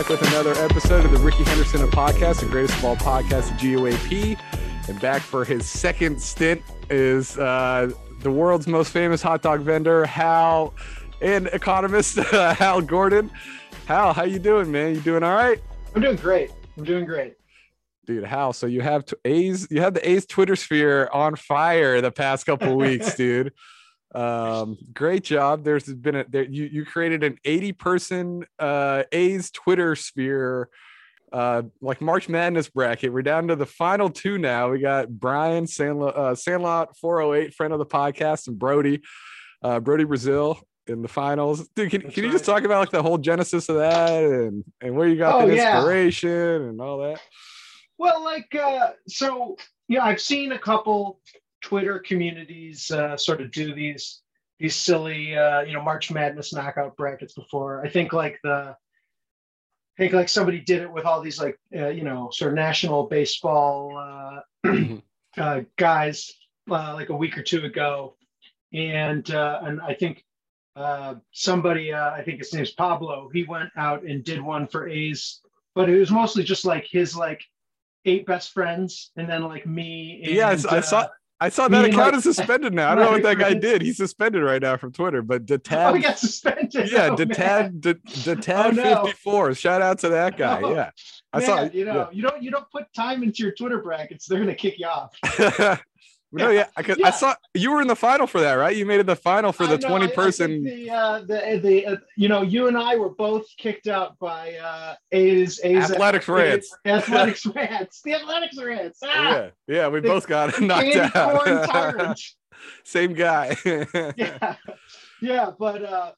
back with another episode of the Rickey Henderson of podcast, the greatest of all podcasts, GOAP. And back for his second stint is uh, the world's most famous hot dog vendor, Hal, and economist uh, Hal Gordon. Hal, how you doing, man? You doing all right? I'm doing great. I'm doing great. Dude, Hal, so you have t- A's, you have the A's Twitter sphere on fire the past couple weeks, dude. Um, great job. There's been a there you you created an 80 person uh A's Twitter sphere uh like March Madness bracket. We're down to the final two now. We got Brian Sandlot, uh, Sandlot 408, friend of the podcast, and Brody, uh Brody Brazil in the finals. Dude, can, can you just talk about like the whole genesis of that and and where you got Oh, the yeah. inspiration and all that? Well, like, uh, so yeah, I've seen a couple Twitter communities uh, sort of do these these silly, uh, you know, March Madness knockout brackets before. I think like the, I think like somebody did it with all these like, uh, you know, sort of national baseball uh, uh, guys uh, like a week or two ago, and uh, and I think uh, somebody, uh, I think his name's Pablo, he went out and did one for A's, but it was mostly just like his like eight best friends, and then like me. And, Yeah, I saw- I saw that account like- is suspended now. I don't know what that guy Right. did. He's suspended right now from Twitter. But the Oh, he got suspended. yeah, Oh, the man. the, the oh, no. 54. Shout out to that guy. No. Yeah, I Man, saw. you know, you don't you don't put time into your Twitter brackets, they're gonna kick you off. Yeah. no, yeah, I, could, I saw you were in the final for that, right? You made it the final for the know, 20 I- I the uh, the the uh, you know you and I were both kicked out by uh, A's A's Athletics rants. Athletics rants. The Athletics rants. Ah, yeah, yeah, we The both got knocked out. Same guy. yeah, yeah, but uh,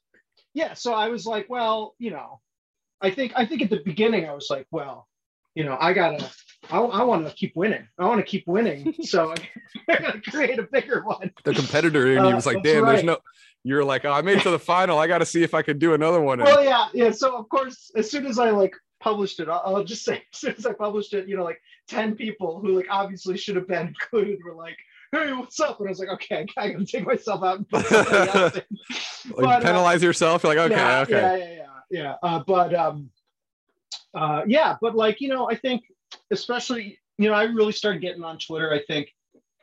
yeah. So I was like, well, you know, I think I think at the beginning I was like, well, you know, I gotta, I, I want to keep winning. I want to keep winning. So I gotta create a bigger one. the competitor in you Uh, was like, that's "Damn, there's no." You're like, "Oh, I made it to the final. I got to see if I could do another one." And- Well, yeah, yeah. So of course, as soon as I like published it, I'll, I'll just say, as soon as I published it, you know, like ten people who like obviously should have been included were like, "Hey, what's up?" And I was like, "Okay, I gotta take myself out and put somebody else in." like but, uh, penalize yourself. You're like, okay, yeah, okay. Yeah, yeah, yeah, yeah. Uh, but um, uh, yeah, but like you know, I think especially you know, I really started getting on Twitter. I think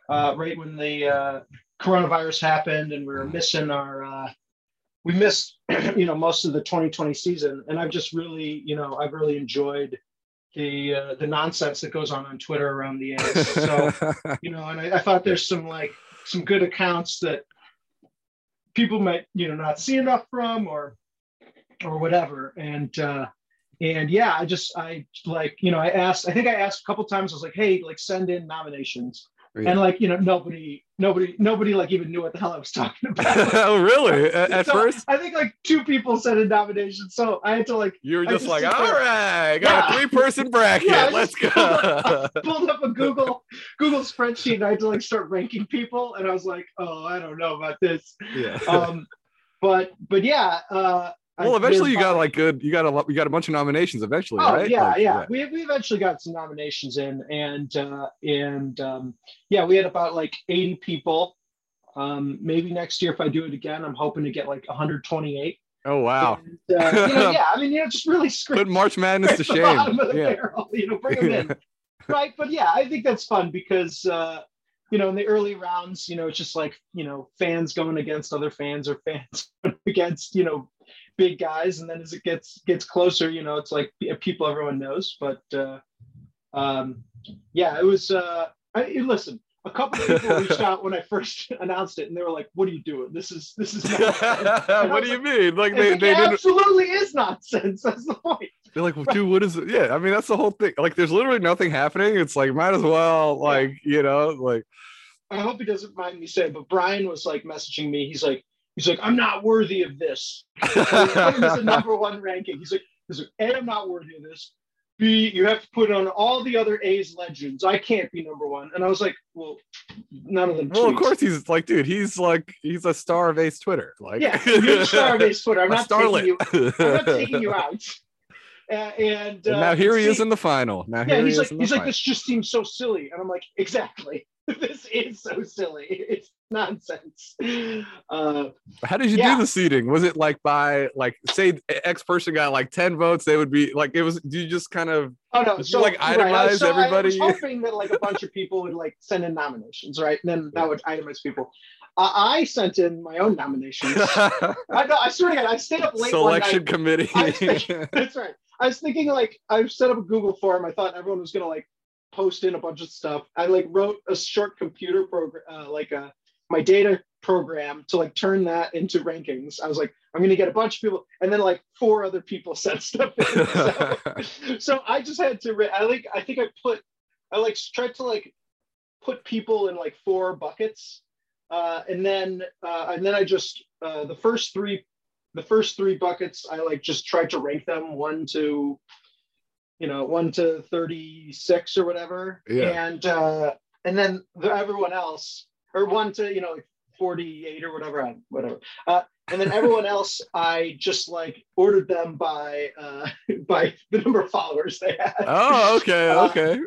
uh, right when the uh, coronavirus happened and we were missing our, uh, we missed you know most of the 2020 season, and I've just really you know I've really enjoyed the uh, the nonsense that goes on on Twitter around the A's. So you know, and I, I thought there's some like some good accounts that people might you know not see enough from or or whatever and uh and yeah i just i like you know i asked i think i asked a couple times i was like hey like send in nominations Yeah. and like you know nobody nobody nobody like even knew what the hell i was talking about oh, really? At, at So, first, i think like two people sent in nominations so i had to like you were just just like, all there. right, got a three-person bracket. Yeah, Let's go. pulled up a Google Google spreadsheet and I had to like start ranking people and I was like, oh, I don't know about this. yeah. Um, but but yeah. Uh, I- well, eventually you got like good. You got a lot. You got a bunch of nominations eventually, Oh right? yeah, Like, yeah. We we eventually got some nominations in, and uh, and um, yeah, we had about like 80 people. Um, maybe next year if I do it again, I'm hoping to get like 128. Oh wow. And, uh, you know, yeah, I mean, you know, just really scrape Put March Madness to the shame. the Yeah. barrel, you know, bring them in. right but yeah i think that's fun because uh you know in the early rounds you know it's just like you know fans going against other fans or fans against you know big guys and then as it gets gets closer you know it's like people everyone knows but uh um yeah it was uh I, listen a couple of people reached out when i first announced it and they were like what are you doing this is this is nonsense." What do you like, mean? Like they, like, they it didn't. absolutely is nonsense that's the point They're like, well, dude, what is it? Yeah, I mean, that's the whole thing. Like, there's literally nothing happening. It's like, might as well, like, you know, like, I hope he doesn't mind me saying, but Brian was like messaging me. He's like, he's like, I'm not worthy of this. He put the number one ranking. He's like, he's like, A, I'm not worthy of this. B, you have to put on all the other A's legends. I can't be number one. And I was like, well, none of them. well, of course, he's like, dude, he's like, he's a star of A's Twitter. Like, Yeah, you're the star of A's Twitter. I'm a not taking you. I'm not taking you out. Uh, and, And uh, now here he see- is in the final. Now Yeah, here he's he like, is in the he's like, this just seems so silly. And I'm like, exactly. this is so silly. It's nonsense. Uh, How did you Yeah. do the seating? Was it like by like say X person got like 10 votes, they would be like it was do you just kind of oh no, so like, right, itemize so everybody? I was hoping that like a bunch of people would like send in nominations, right? And then that would itemize people. Uh, I sent in my own nominations. I know. I swear to God, I stayed up late selection committee? I think- That's right. I was thinking like I set up a Google form. I thought everyone was gonna like post in a bunch of stuff. I like wrote a short computer program, uh, like a my data program to like turn that into rankings. I was like, I'm gonna get a bunch of people, and then like four other people sent stuff in. So, so I just had to. I like. I think I put. I like tried to like put people in like four buckets, uh, and then uh, and then I just uh, the first three the first three buckets I like just tried to rank them one to you know one to 36 or whatever Yeah. and uh and then the, everyone else or one to you know 48 or whatever I- whatever uh and then everyone else I just like ordered them by uh by the number of followers they had oh, okay, Uh, okay.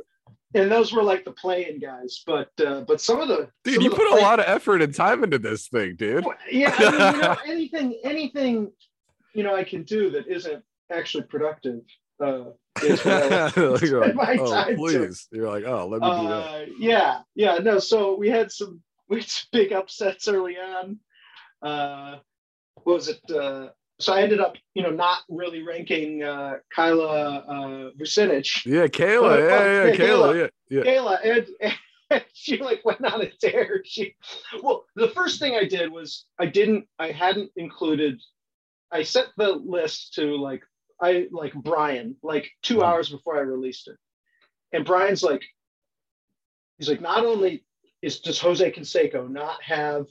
and those were like the play-in guys but uh but some of the Dude, you the put a lot of effort and time into this thing, dude. yeah, I mean, you know, anything, anything, you know, I can do that isn't actually productive. Uh, is what I like to Like, you're like, my oh, to. please. You're like, oh, let me do that. Uh, yeah, yeah, no. So we had some, we had some big upsets early on. Uh, what was it? Uh, so I ended up, you know, not really ranking uh, Kyla uh, Vucinic. Yeah, Kayla. Yeah, yeah, yeah, Kayla. Yeah, yeah. Kayla, and, and she like went on a tear. She, well, the first thing I did was I didn't, I hadn't included. I set the list to like I like Brian like two Mhm. hours before I released it, and Brian's like, he's like, not only is does Jose Canseco not have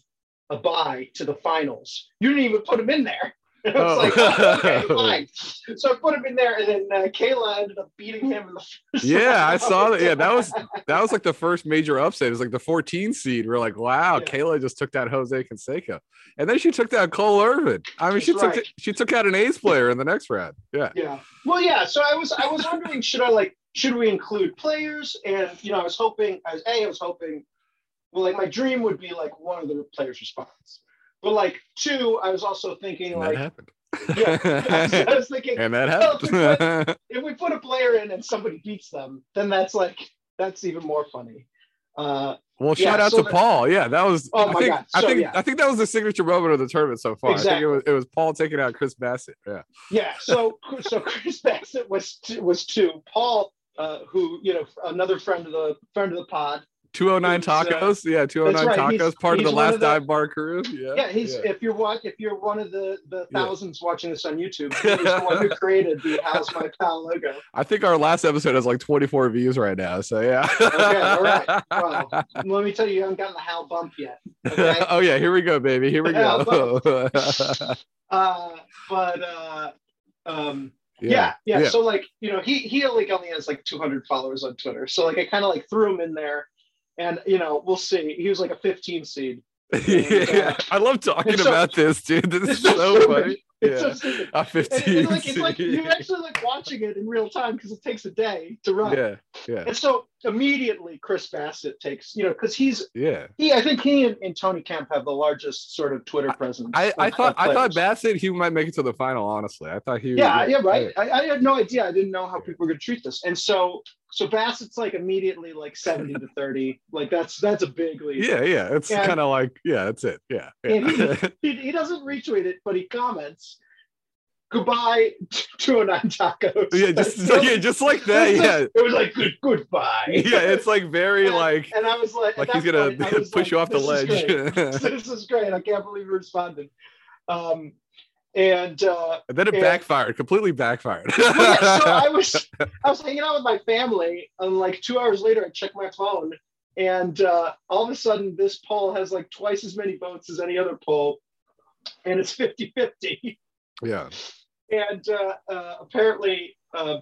a bye to the finals, you didn't even put him in there. And I was Oh. like, okay, fine. So I put him in there, and then uh, Kayla ended up beating him in the first Yeah, I saw that. Yeah, that was that was like the first major upset. It was like the 14 seed. We're like, wow, Yeah. Kayla just took down Jose Canseco, and then she took down Cole Irvin. I mean, she That's took she took out an A's player in the next round. Yeah, Yeah. Well, yeah. So I was I was wondering should I like should we include players and you know I was hoping I was a I was hoping well like my dream would be like one of the players response, but like two I was also thinking and like that happened. yeah I was thinking and that Well, if we happened. if we put a player in and somebody beats them then that's like that's even more funny. Uh, well, yeah, shout out so to the- Paul. Yeah, that was. Oh I my think, God. I So, think yeah. I think that was the signature moment of the tournament so far. I think Exactly. it was it was Paul taking out Chris Bassitt. Yeah. yeah. So so Chris Bassitt was was two. Paul, uh, who you know another friend of the friend of the pod. 209 It's, uh, tacos. yeah, 209 right. tacos. He's- part of the last of the- dive bar crew. Yeah. yeah he's yeah. if you're one if you're one of the the Yeah. thousands watching this on youtube he's the one who created the how's my pal logo I think our last episode has like 24 views right now. So yeah. okay all right well let me tell you you haven't gotten the hal bump yet okay oh yeah, here we go, baby. Here we go. uh but uh um yeah. yeah so like you know he he like only has like 200 followers on twitter so like i kind of like threw him in there and you know we'll see he was like a 15 seed yeah. I love talking so- about this, dude. This is so so stupid. funny. it's so Yeah. stupid A 15. and, like it's like seed. you actually like watching it in real time because it takes a day to run yeah, yeah, And so immediately Chris Bassitt takes, you know, because he's yeah. he, I think he and, and Tony Kemp have the largest sort of Twitter presence. I, I of- thought of I thought. Bassitt he might make it to the final. Honestly, I thought he. Yeah, yeah, right. I, I had no idea. I didn't know how people were going to treat this, and so so Bassitt's like immediately like seventy to thirty. Like that's that's a big lead. Yeah, yeah. It's kind of like yeah, that's it. Yeah, And yeah. he, he doesn't retweet it, but he comments, "Goodbye to a nine tacos." yeah, just yeah, just like that. It Yeah, like- it was like good goodbye. yeah. It's like very And- like and I was like, like he's gonna point, push like, you off the "This is ledge. this is great. I can't believe you responded. Um, and uh, and then it Yeah. backfired, completely backfired. well, yeah, so I was I was hanging out with my family, and like two hours later, I checked my phone, and uh, all of a sudden, this poll has like twice as many votes as any other poll, and it's 50-50. yeah, And uh, uh, apparently, uh,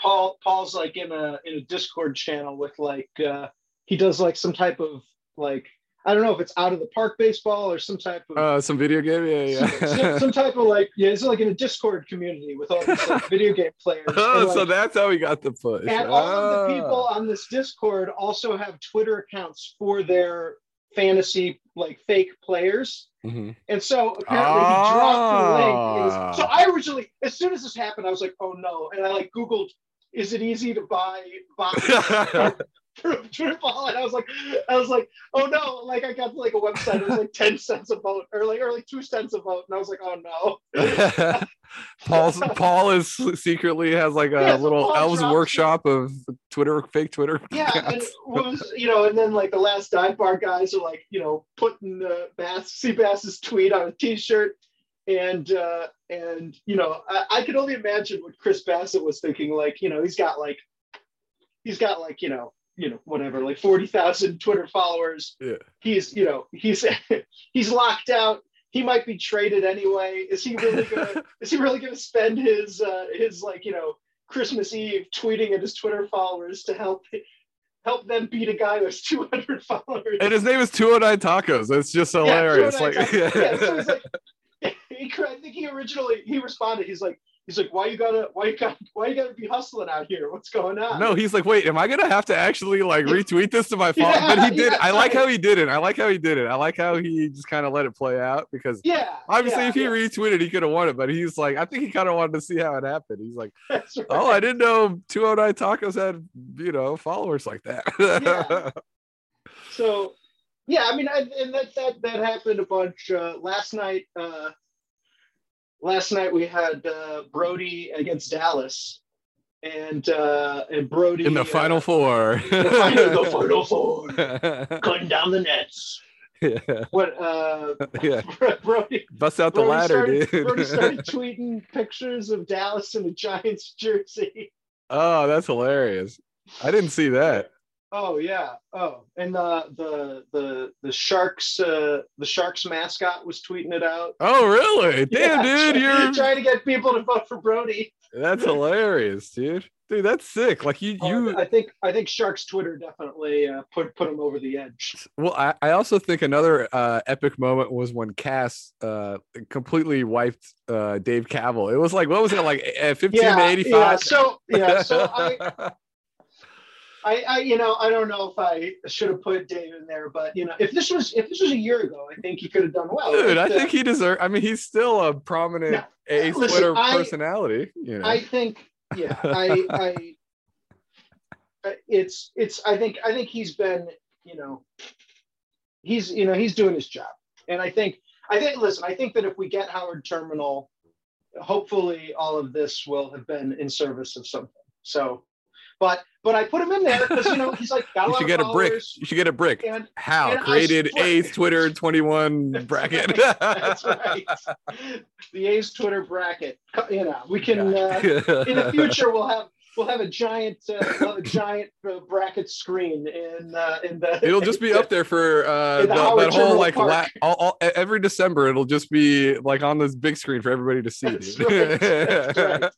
Paul Paul's like in a in a Discord channel with like uh, he does like some type of like I don't know if it's out of the park baseball or some type of Uh, some video game. Yeah, some, some- yeah. some type of like yeah, it's like in a Discord community with all these like, video game players. oh, so that's how we got the push. and all of the Ah. people on this Discord also have Twitter accounts for their fantasy like fake players. Mhm. And so apparently he dropped the link. Ah. so I originally, as soon as this happened, I was like, oh no. And I like Googled, is it easy to buy boxes Twitter ball? And I was like, I was like, oh no. Like I got to like a website, it was like 10 cents a vote, or like or like two cents a vote. And I was like, oh no. Paul's Paul is secretly has like a Yeah, so little Paul elves workshop of Twitter fake Twitter. Yeah, was you know, and then like the last dive bar guys are like, you know, putting the Bass Seabass's tweet on a T-shirt, and uh, and you know, I, I could only imagine what Chris Bassitt was thinking. Like, you know, he's got like, he's got like, you know, you know, whatever, like forty thousand Twitter followers. Yeah. He's, you know, he's he's locked out. He might be traded anyway. Is he really gonna? is he really gonna spend his uh, his like you know Christmas Eve tweeting at his Twitter followers to help help them beat a guy with 200 followers. and his name is 209 Tacos. It's just hilarious. 209 like, Tacos. yeah, so like, he, I think he originally he responded. He's like, he's like, why you gotta, why you gotta, why you gotta be hustling out here? What's going on? no, he's like, wait, am I gonna have to actually like retweet this to my phone? Yeah, but he did. yeah, I like right. how he did it. I like how he did it. I like how he just kind of let it play out because Yeah. obviously yeah, if he retweeted, he could have won it. But he's like, I think he kind of wanted to see how it happened. He's like, right. oh, I didn't know 209 Tacos had you know followers like that. Yeah. So, yeah, I mean, I, and that that that happened a bunch. Uh, last night, uh, last night we had uh, Brody against Dallas, and uh, and Brody In the uh, final four. the final, the final four, cutting down the nets. yeah, What uh, yeah. Brody Bust out the Brody ladder, started, dude. Brody started tweeting pictures of Dallas in a Giants jersey. oh, that's hilarious. I didn't see that. Oh yeah. Oh, and the the the the Sharks uh, the Sharks mascot was tweeting it out. Oh, really? Damn, Yeah, dude, you're trying to get people to vote for Brody. that's hilarious, dude. Dude, that's sick. Like you, Oh, you. I think I think Sharks Twitter definitely uh, put put him over the edge. Well, I, I also think another uh, epic moment was when Cass uh, completely wiped uh, Dave Kaval. It was like what was it like uh, fifteen to Yeah, eighty yeah. So yeah, so I, I I you know I don't know if I should have put Dave in there, but you know if this was if this was a year ago, I think he could have done well. Dude, I But, uh, think he deserves. I mean, he's still a prominent No, A's listen, Twitter I- personality. You know, I think yeah I I I- it's it's I think I think he's been you know he's you know he's doing his job and I think I think listen I think that if we get Howard Terminal hopefully all of this will have been in service of something so but but I put him in there because you know he's like got a you should get a brick. You should get a brick. and Hal and created A's Twitter twenty one bracket. that's right the A's Twitter bracket you know we can uh, in the future we'll have we'll have a giant uh, a giant uh, bracket screen in uh, in the It'll just be up there for uh, the the- that whole like la- all, all, every December. It'll just be like on this big screen for everybody to see. That's right. That's right.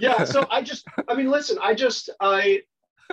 Yeah so i just i mean listen i just i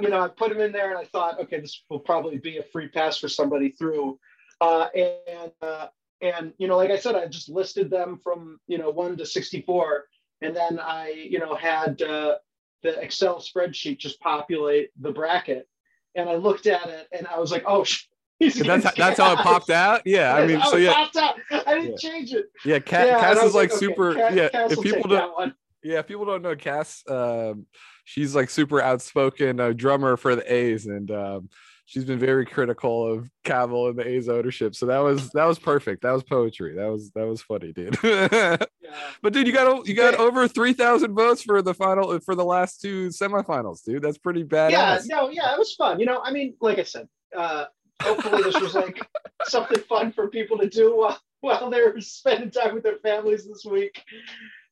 you know i put him in there and i thought okay this will probably be a free pass for somebody through uh and uh and you know like i said i just listed them from you know 1 to 64 and then i you know had uh the excel spreadsheet just populate the bracket and i looked at it and i was like oh sh- that's how, that's how it popped out. Yeah, I mean, so it yeah, popped out. i didn't Yeah. change it yeah. Ca- yeah, Cass is was like okay, super. Yeah, Cass if people don't, one. Yeah, if people don't know Cass, um, she's like super outspoken uh, drummer for the A's, and um, she's been very critical of Kaval and the A's ownership. So that was that was perfect. That was poetry. That was that was funny, dude. Yeah. But dude, you got you got over three thousand votes for the final for the last two semifinals, dude. That's pretty bad. yeah, no, yeah, it was fun. You know, I mean, like I said, uh, hopefully this was like something fun for people to do while, while they're spending time with their families this week.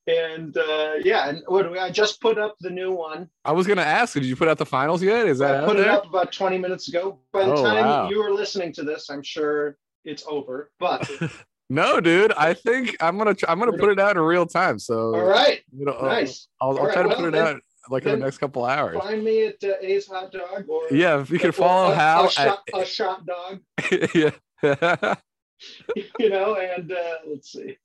And uh, yeah, and what do we, I just put up the new one. I was gonna ask, did you put out the finals yet? Is that I put it up about 20 minutes ago. By the Oh, time wow. you were listening to this, I'm sure it's over. But No, dude. I think I'm gonna tr- I'm gonna put it out in real time. So all right, you know, nice. I'll, I'll All right, try to well, put it then- out like in the next couple hours. Find me at uh, A's Hot Dog or Yeah, if you can follow a, Hal a at shot, a shot dog. yeah, you know, and uh, let's see.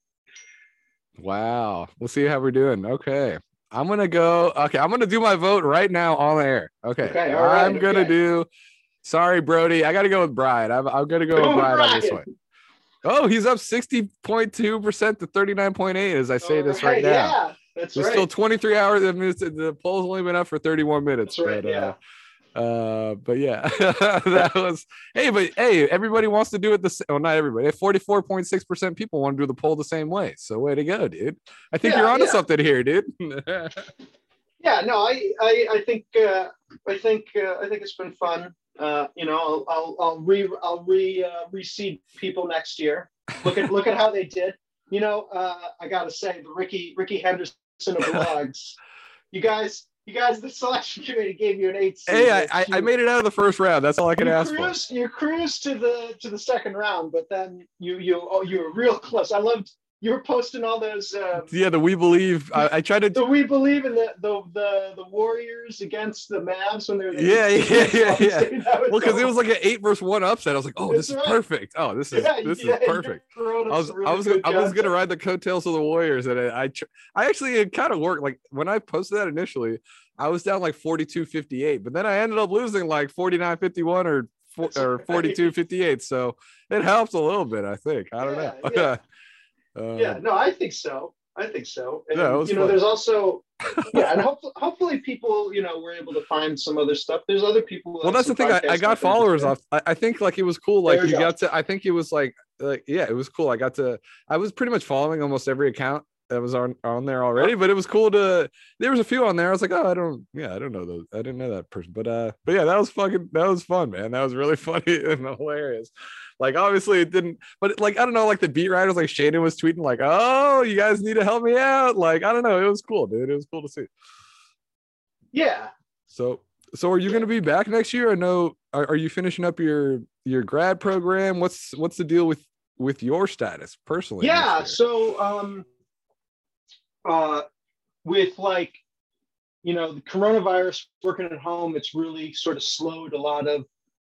Wow. We'll see how we're doing. Okay. I'm gonna go. Okay, I'm gonna do my vote right now on air. Okay. Okay, all right, I'm gonna okay. do. Sorry, Brody. I gotta go with Brian. I'm, I'm gonna go Go with Brian on this one. Oh, he's up 60.2 percent to 39.8 as I say this right now. Yeah, that's There's right. still 23 hours. The poll's only been up for 31 minutes. That's right, but, yeah. Uh, uh, but yeah, that was. Hey, but hey, everybody wants to do it the same. Well, not everybody. 44.6 percent people want to do the poll the same way. So way to go, dude. I think Yeah, you're onto yeah. something here, dude. yeah no i i, I think uh, i think uh, i think it's been fun uh, you know i'll i'll, I'll re i'll re uh, reseed people next year look at look at how they did you know uh, i gotta say the ricky rickey henderson of blogs you guys you guys the selection committee gave you an eight hey, I, I, I made it out of the first round. That's all I can you ask for. you cruised to the to the second round, but then you you oh you were real close. I loved you were posting all those um, Yeah, the we believe. I, I tried to. So we believe in the the the, the Warriors against the Mavs when they were the Yeah, yeah, yeah, yeah. Well, because it was like an eight versus one upset. I was like, oh, this That's is right. perfect. Oh, this is Yeah, this yeah, is perfect. I was some I really was good I was gonna ride the coattails of the Warriors, and I I, tr- I actually it kind of worked. Like when I posted that initially, I was down like 42-58, but then I ended up losing like 49-51 or or right. 42-58. So it helped a little bit, I think. I don't know. Yeah, Um, Yeah, no, I think so. I think so. And, Yeah, you know, fun. there's also yeah, and hopefully, hopefully people, you know, were able to find some other stuff. There's other people. well that's the thing I, I got followers off I, I think like it was cool like There you you go. got to i think it was like like yeah it was cool i got to i was pretty much following almost every account that was on on there already but it was cool to there was a few on there i was like oh i don't yeah i don't know those i didn't know that person but uh but yeah that was fucking that was fun man that was really funny and hilarious like obviously it didn't but like i don't know like the beat writers like Shaden was tweeting like oh you guys need to help me out like i don't know it was cool dude it was cool to see Yeah, so, so are you going to be back next year? I know. Are, are you finishing up your your grad program? What's what's the deal with with your status personally? yeah. So, um, uh, with like, you know, the coronavirus, working at home, it's really sort of slowed a lot of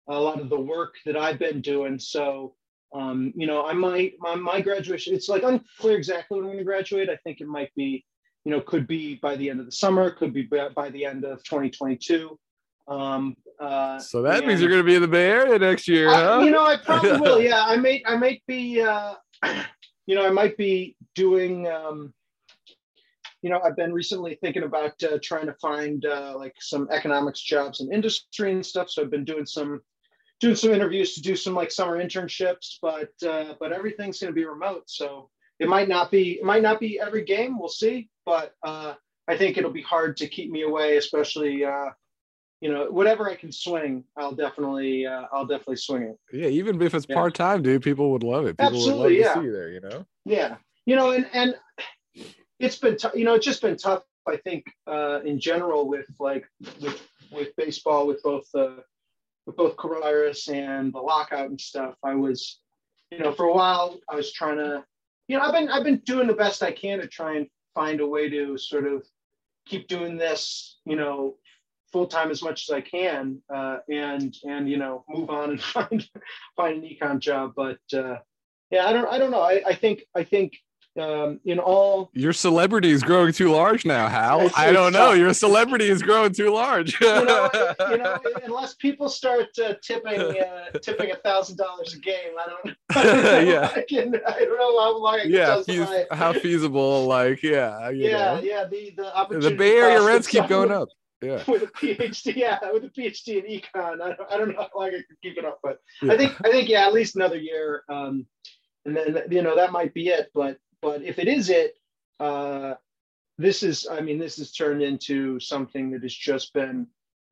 a lot of the work that I've been doing. So, um, you know, I might my, my graduation. It's like unclear exactly when I'm going to graduate. I think it might be, you know, could be by the end of the summer, could be by, the end of 2022. Um, uh, so that means you're going to be in the Bay Area next year, I- huh? you know, I probably will. Yeah, I may, I might be, uh, you know, I might be doing. Um, you know, I've been recently thinking about uh, trying to find uh, like some economics jobs in industry and stuff. So I've been doing some, doing some interviews to do some like summer internships, but uh, but everything's going to be remote. So it might not be, it might not be every game. We'll see, but uh, I think it'll be hard to keep me away, especially. Uh, you know, whatever I can swing, I'll definitely, uh, I'll definitely swing it. yeah, even if it's Yeah. part time, dude, people would love it. People Absolutely, would love yeah. to see you there. You know. Yeah, you know, and and it's been tough. You know, it's just been tough. I think uh, in general with like with with baseball, with both the with both coronavirus and the lockout and stuff. I was, you know, for a while I was trying to, you know, I've been I've been doing the best I can to try and find a way to sort of keep doing this, you know, full time as much as I can, uh, and and you know, move on and find find an econ job. But uh, yeah, I don't I don't know. I, I think I think um, in all Your celebrity is growing too large now, Hal. I don't know. Your celebrity is growing too large. you know, you know, unless people start uh, tipping uh, tipping a thousand dollars a game, I don't, I don't know. Yeah. I, can, I don't know how long yeah, how feasible? Like, yeah, yeah, know. yeah. The the opportunity the Bay Area rents keep going up. Yeah. With a PhD, yeah, with a PhD in econ, I don't, I don't know how long I can keep it up, but Yeah. I think I think yeah, at least another year, um, and then you know that might be it. But but if it is it, uh, this is I mean this has turned into something that has just been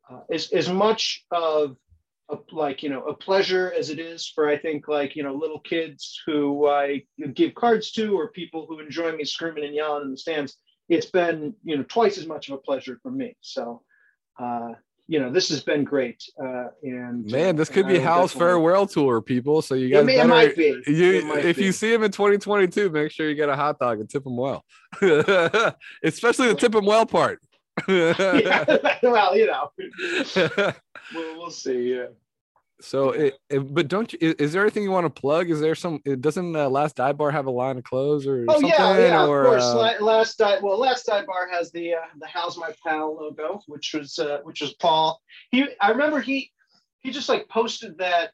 uh, as as much of a, like you know a pleasure as it is for I think like you know little kids who I give cards to or people who enjoy me screaming and yelling in the stands. It's been you know twice as much of a pleasure for me. So. Uh, you know, this has been great. Uh, and Man, this could and be Hal's farewell tour, people. So you guys it better, might be. you if be. you see him in 2022, make sure you get a hot dog and tip him well, especially the tip him well part. yeah, well, you know, we'll, we'll see. Yeah. So, it, it, but don't you? Is, is, there anything you want to plug? Is there some? It doesn't uh, Last Dive Bar have a line of clothes or? Oh something? yeah, yeah, or, of course. Uh... Last Dive, well, Last Dive Bar has the uh, the How's My Pal logo, which was uh, which was Paul. He, I remember he he just like posted that.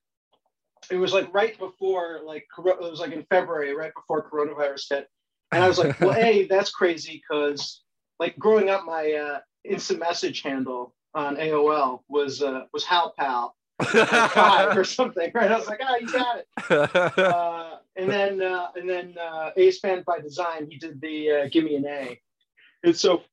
It was like right before, like it was like in February, right before coronavirus hit, and I was like, well, hey, that's crazy because like growing up, my uh, instant message handle on AOL was uh, was Hal Pal five or something, right? I was like, ah, oh, you got it. Uh, and then uh, and then uh, A's fan by design, he did the uh, give me an A. And so,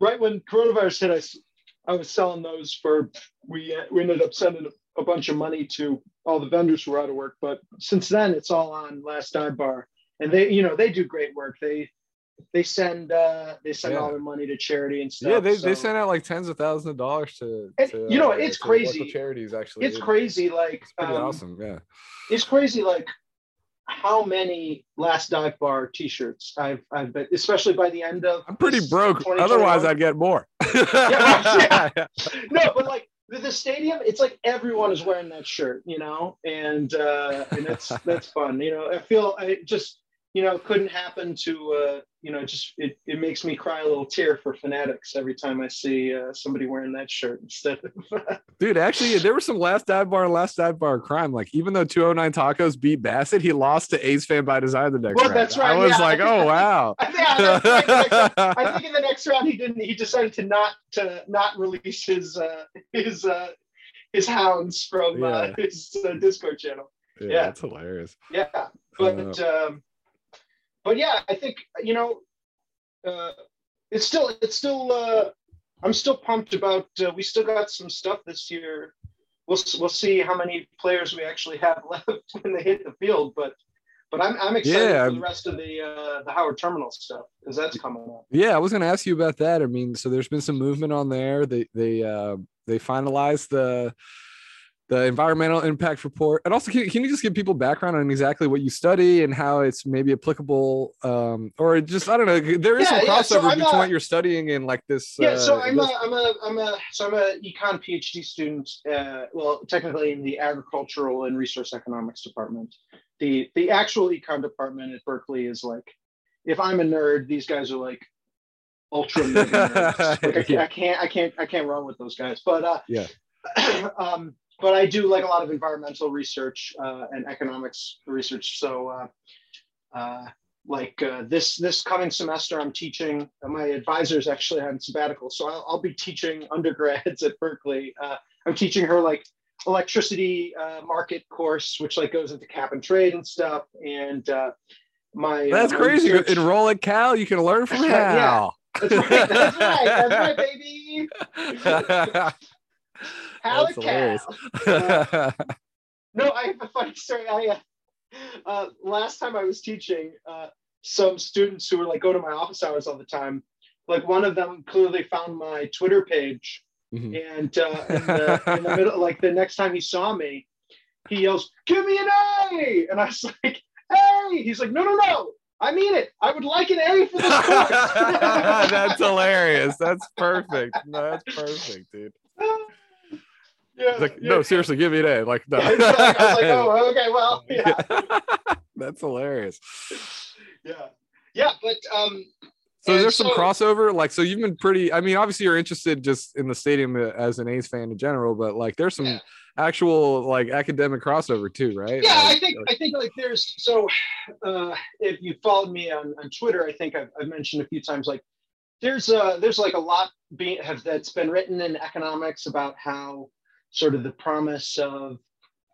right when coronavirus hit, I, I was selling those for we uh, we ended up sending a, a bunch of money to all the vendors who were out of work. But since then, it's all on Last Dive Bar, and they you know they do great work. They they send uh they send yeah. all their money to charity and stuff. Yeah, they, so. they send out like tens of thousands of dollars to, to you know uh, it's crazy charities actually. It's crazy like it's pretty um, awesome. Yeah. It's crazy like how many last dive bar t-shirts I've I've been especially by the end of I'm pretty broke. Otherwise I'd get more. yeah, yeah. No, but like the, the stadium, it's like everyone is wearing that shirt, you know, and uh and that's that's fun. You know, I feel I just you know, couldn't happen to, uh, you know, just it, it makes me cry a little tear for fanatics every time I see uh, somebody wearing that shirt instead of. Dude, actually, there was some last dive bar last dive bar crime. Like, even though 209 Tacos beat Bassitt, he lost to A's fan by design the next well, round. that's right. I was yeah. like, oh wow. yeah, right. I think in the next round he didn't. He decided to not to not release his uh, his uh, his hounds from uh, yeah. uh, his uh, Discord channel. Yeah, yeah, that's hilarious. Yeah, but uh, um, but yeah, I think you know, uh, it's still it's still uh, I'm still pumped about. Uh, we still got some stuff this year. We'll we'll see how many players we actually have left when they hit the field, but. But I'm, I'm excited yeah. for the rest of the uh, the Howard Terminal stuff because that's coming up. Yeah, I was going to ask you about that. I mean, so there's been some movement on there. They they uh, they finalized the the environmental impact report and also can, can you just give people background on exactly what you study and how it's maybe applicable um, or just i don't know there is yeah, some crossover yeah. so between a, what you're studying and like this yeah uh, so i'm this... a i'm a i'm a so i'm a econ phd student uh, well technically in the agricultural and resource economics department the the actual econ department at berkeley is like if i'm a nerd these guys are like ultra nerds. like I, can't, I can't i can't i can't run with those guys but uh yeah um but I do like a lot of environmental research uh, and economics research. So, uh, uh, like uh, this this coming semester, I'm teaching. Uh, my advisor is actually on sabbatical, so I'll, I'll be teaching undergrads at Berkeley. Uh, I'm teaching her like electricity market course, which like goes into cap and trade and stuff. And my that's my crazy. Research... Enroll at Cal, you can learn from Cal. yeah, that's right. That's right. That's right, baby. How That's uh, no, I have a funny story. I uh, uh, last time I was teaching, uh, some students who were like go to my office hours all the time. Like one of them clearly found my Twitter page, mm-hmm. and uh, in, the, in the middle, like the next time he saw me, he yells, "Give me an A!" And I was like, "Hey!" He's like, "No, no, no! I mean it. I would like an A for this course." That's hilarious. That's perfect. that's perfect, dude. Yeah, like, yeah, no, seriously, give me an A. Like, no. I was like, oh, okay, well, yeah. That's hilarious. Yeah, yeah, but um. So is there some crossover? Like, so you've been pretty. I mean, obviously, you're interested just in the stadium as an A's fan in general, but like, there's some actual like academic crossover too, right? Yeah, like, I think like, I think like there's so uh, if you followed me on on Twitter, I think I've, I've mentioned a few times like there's uh there's like a lot being have that's been written in economics about how sort of the promise of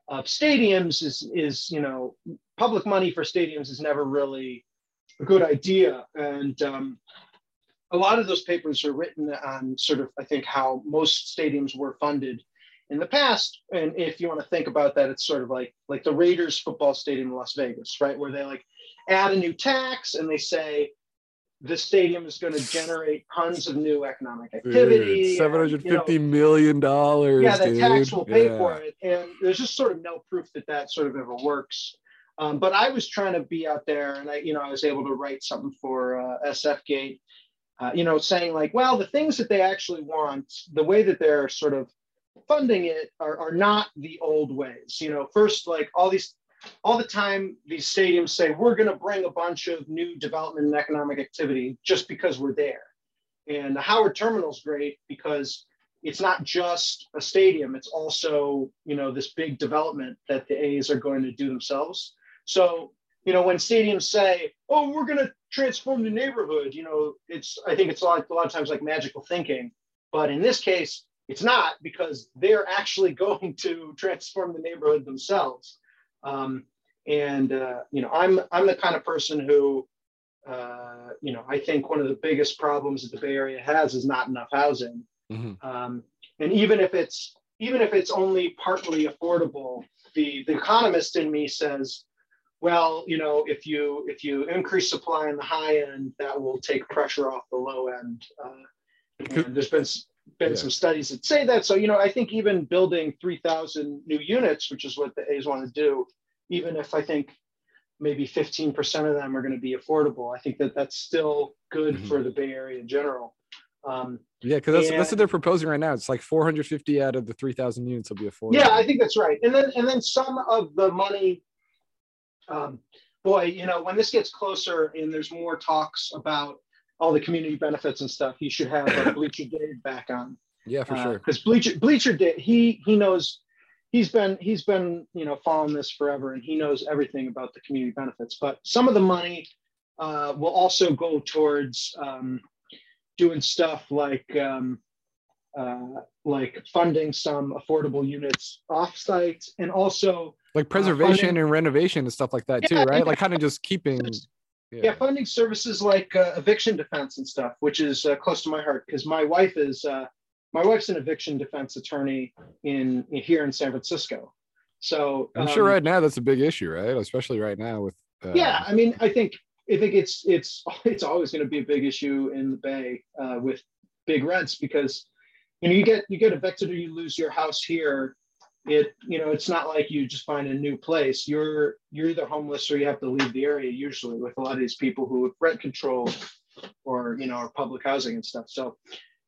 of stadiums is is you know public money for stadiums is never really a good idea. And um, a lot of those papers are written on sort of i think how most stadiums were funded in the past. And if you want to think about that it's sort of like like the raiders football stadium in las vegas right? Where they like add a new tax and they say the stadium is going to generate tons of new economic activity. Seven hundred fifty million dollars. Yeah, the dude. tax will pay yeah. for it, and there's just sort of no proof that that sort of ever works. Um, but I was trying to be out there, and I, you know, I was able to write something for uh, SF Gate, uh, you know, saying like, well, the things that they actually want, the way that they're sort of funding it are, are not the old ways. You know, first, like all these, all the time, these stadiums say we're going to bring a bunch of new development and economic activity just because we're there. And the Howard Terminal is great because it's not just a stadium; it's also you know this big development that the A's are going to do themselves. So you know when stadiums say, "Oh, we're going to transform the neighborhood," you know, it's I think it's a lot, a lot of times like magical thinking. But in this case, it's not because they're actually going to transform the neighborhood themselves. Um, and uh, you know, I'm I'm the kind of person who, uh, you know, I think one of the biggest problems that the Bay Area has is not enough housing. Mm-hmm. Um, and even if it's even if it's only partly affordable, the the economist in me says, well, you know, if you if you increase supply in the high end, that will take pressure off the low end. Uh, there's been been yeah. some studies that say that. So, you know, I think even building 3,000 new units, which is what the A's want to do, even if I think maybe 15% of them are going to be affordable, I think that that's still good mm-hmm. for the Bay Area in general. Um, yeah, because that's, that's what they're proposing right now. It's like 450 out of the 3,000 units will be affordable. Yeah, I think that's right. And then and then some of the money, um, boy, you know, when this gets closer and there's more talks about all the community benefits and stuff, he should have uh, Bleacher Dave back on. Yeah, for uh, sure. Because Bleacher Bleacher Dave, he he knows he's been he's been you know following this forever, and he knows everything about the community benefits. But some of the money uh, will also go towards um, doing stuff like um, uh, like funding some affordable units offsite, and also like preservation uh, and renovation and stuff like that too, right? Yeah. Like kind of just keeping yeah. yeah, funding services like uh, eviction defense and stuff, which is uh, close to my heart because my wife is uh, my wife's an eviction defense attorney in, in here in San Francisco. So I'm um, sure right now that's a big issue, right? Especially right now with. Uh, yeah, I mean, I think I think it's it's it's always going to be a big issue in the Bay uh, with big rents because you know you get you get evicted or you lose your house here it you know it's not like you just find a new place you're you're either homeless or you have to leave the area usually with a lot of these people who have rent control or you know or public housing and stuff so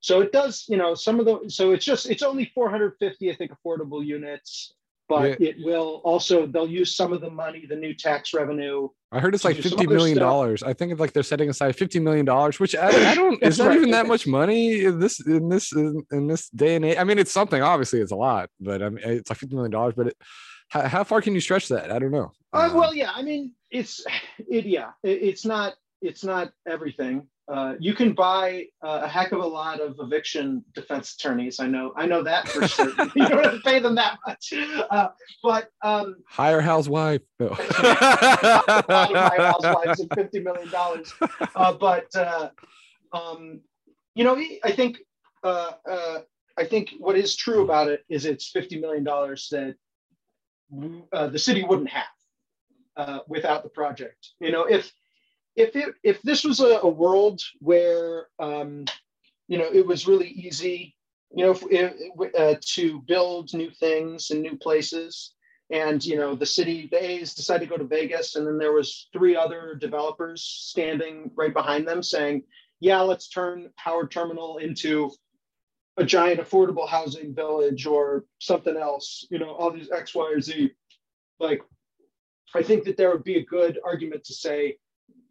so it does you know some of the so it's just it's only 450 i think affordable units but yeah. it will also they'll use some of the money the new tax revenue i heard it's like 50 million dollars. I think like they're setting aside 50 million dollars which i, I don't is that right. even that much money in this in this in, in, this day and age. I mean it's something obviously it's a lot but i mean it's like 50 million dollars but it, how, how, far can you stretch that? I don't know. Uh, well yeah i mean it's it yeah it, it's not it's not everything uh, you can buy uh, a heck of a lot of eviction defense attorneys. I know, I know that for certain. you don't have to pay them that much, uh, but um, hire housewife. No. hire housewives and fifty million dollars. Uh, but uh, um, you know, I think I think what is true about it is it's fifty million dollars that the city wouldn't have without the project. You know, if if it if this was a, a world where um, you know it was really easy you know if, if, uh, to build new things in new places and you know the city the a's decided to go to vegas and then there was three other developers standing right behind them saying yeah let's turn howard terminal into a giant affordable housing village or something else you know all these x y or z. Like i think that there would be a good argument to say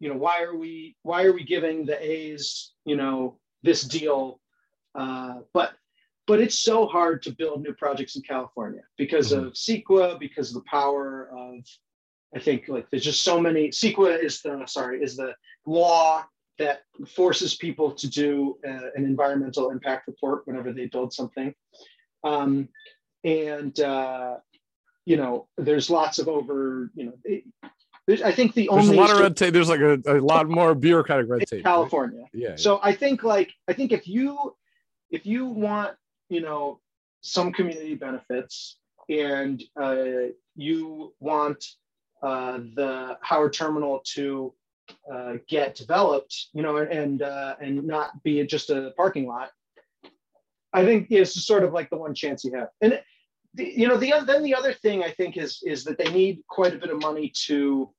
you know, why are we why are we giving the A's, you know, this deal? Uh, but but it's so hard to build new projects in California because mm-hmm. of CEQA, because of the power of I think like there's just so many. CEQA is the sorry is the law that forces people to do uh, an environmental impact report whenever they build something. Um, and uh, you know, there's lots of over, you know, it, I think the only there's a lot of red tape. There's like a, a lot more bureaucratic red tape. California. Right? Yeah. So I think like I think if you if you want you know some community benefits and uh, you want uh, the Howard Terminal to uh, get developed, you know, and uh, and not be just a parking lot. I think it's sort of like the one chance you have. And the, you know, the then the other thing I think is is that they need quite a bit of money to,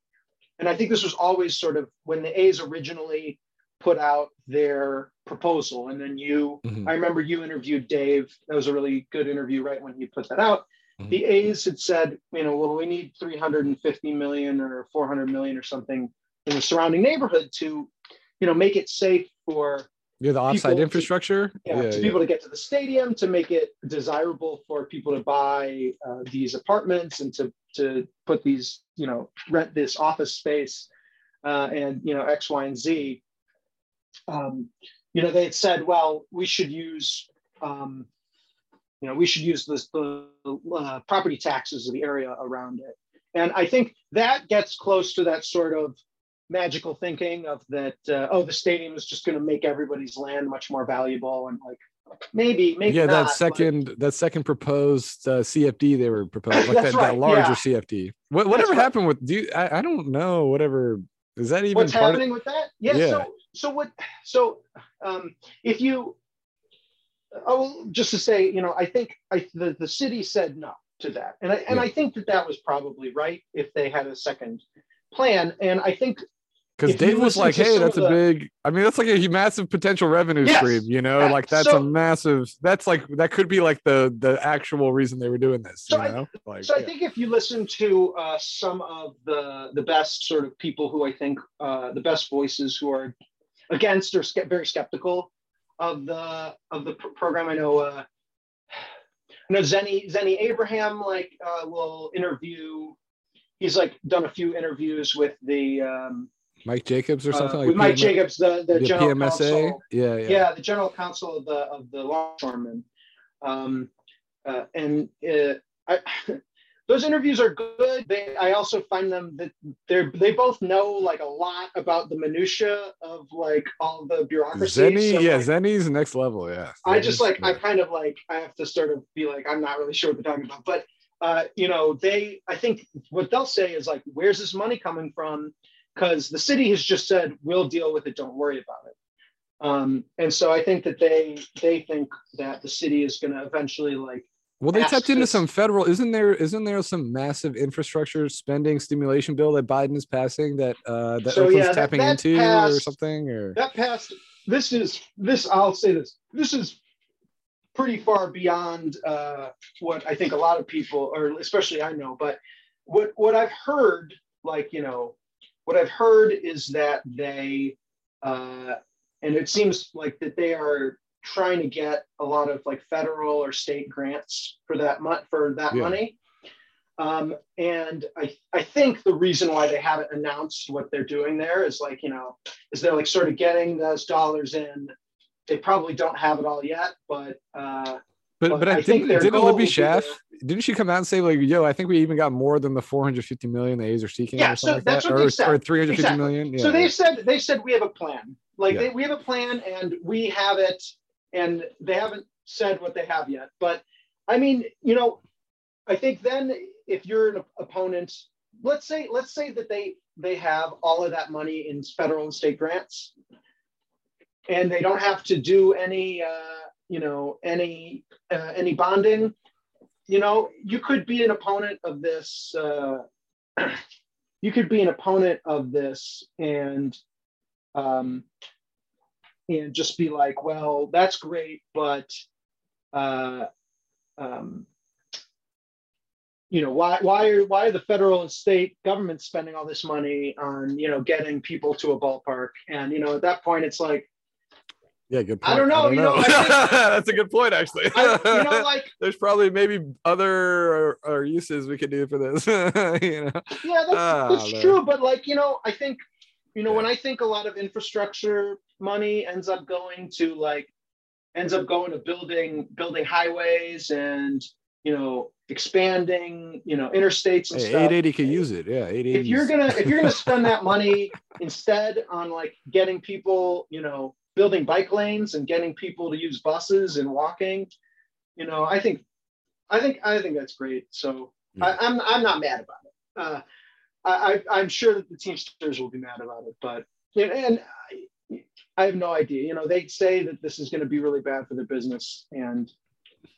and I think this was always sort of when the A's originally put out their proposal, and then you, Mhm. I remember you interviewed Dave. That was a really good interview, right when he put that out. Mhm. The A's had said, you know, well, we need 350 million or 400 million or something in the surrounding neighborhood to, you know, make it safe for Yeah, the offsite people to- infrastructure. yeah, to be able to get to the stadium, to make it desirable for people to buy uh, these apartments and to to put these, you know, rent this office space uh, and you know X, Y, and Z. Um, you know, they had said, well, we should use, um, you know, we should use this the uh, property taxes of the area around it, and I think that gets close to that sort of magical thinking of that uh, oh the stadium is just going to make everybody's land much more valuable and like maybe maybe yeah, not, that but- second that second proposed uh, CFD they were proposing, like that, That's that larger yeah. CFD. What, whatever right. happened with? Do you, I, I don't know. Whatever is that even what's happening with that yeah, Yeah. so so what so um if you oh just to say you know i think i the, the city said no to that and i and Yeah. i think that that was probably right if they had a second plan and i think because Dave was like, "Hey, that's a the- big. I mean, that's like a massive potential revenue Yes. stream. You know, Yeah. like that's So- a massive. That's like that could be like the the actual reason they were doing this. So you I- like so I think if you listen to uh, some of the the best sort of people who I think uh, the best voices who are against or ske- very skeptical of the of the pr- program, I know uh, I know Zennie Zennie Abraham like uh, will interview. He's like done a few interviews with the um, Mike Jacobs or uh, something like with Mike PMS Jacobs, the the the general PMSA. counsel Yeah, yeah, yeah. the general counsel of the of the longshoremen um uh, and uh, I, those interviews are good they i also find them that they're they both know like a lot about the minutia of like all the bureaucracy Zennie, So, yeah, like, Zennie's next level. Yeah, i just like i kind of like i have to sort of be like i'm not really sure what they're talking about but uh you know they i think what they'll say is like where's this money coming from because the city has just said we'll deal with it don't worry about it um and so i think that they they think that the city is going to eventually like Well, they tapped into us- some federal. Isn't there? Isn't there some massive infrastructure spending stimulation bill that Biden is passing that uh, that So, Oakland's yeah, tapping that into or something? Or that passed this is this i'll say this this is pretty far beyond uh what i think a lot of people or especially i know but what what i've heard like you know what i've heard is that they uh and it seems like that they are trying to get a lot of like federal or state grants for that month for that Yeah. money um, and I, I think the reason why they haven't announced what they're doing there is like, you know, is they're like sort of getting those dollars in. They probably don't have it all yet, but uh, but Well, but I I think didn't didn't Libby Schaaf didn't she come out and say like yo I think we even got more than the 450 million the A's are seeking Yeah, or so something like that's that what they or, said. or 350 Exactly. million? Yeah, so they said they said we have a plan. Like Yeah. they, we have a plan and we have it, and they haven't said what they have yet. But I mean, you know, I think then if you're an opponent, let's say let's say that they they have all of that money in federal and state grants, and they don't have to do any uh, you know any uh, any bonding. You know, you could be an opponent of this. Uh, you could be an opponent of this and um, and just be like, well, that's great, but uh, um, you know, why why are why are the federal and state governments spending all this money on you know getting people to a ballpark? And you know, at that point, it's like, yeah good point. I don't know, you know, I think- that's a good point actually. I, you know, like There's probably maybe other or, or uses we could do for this. you know, yeah, that's, Ah, that's man. true. But like, you know, I think, you know, Yeah. when I think a lot of infrastructure money ends up going to like, ends up going to building building highways and you know expanding you know interstates and Hey, stuff. 880 could use it. Yeah, 880. If you're gonna if you're gonna spend that money instead on like getting people, you know, building bike lanes and getting people to use buses and walking, you know, I think, I think I think that's great. So Yeah. I, I'm I'm not mad about it. Uh, I, I I'm sure that the Teamsters will be mad about it, but and I, I have no idea. You know, they say that this is going to be really bad for their business, and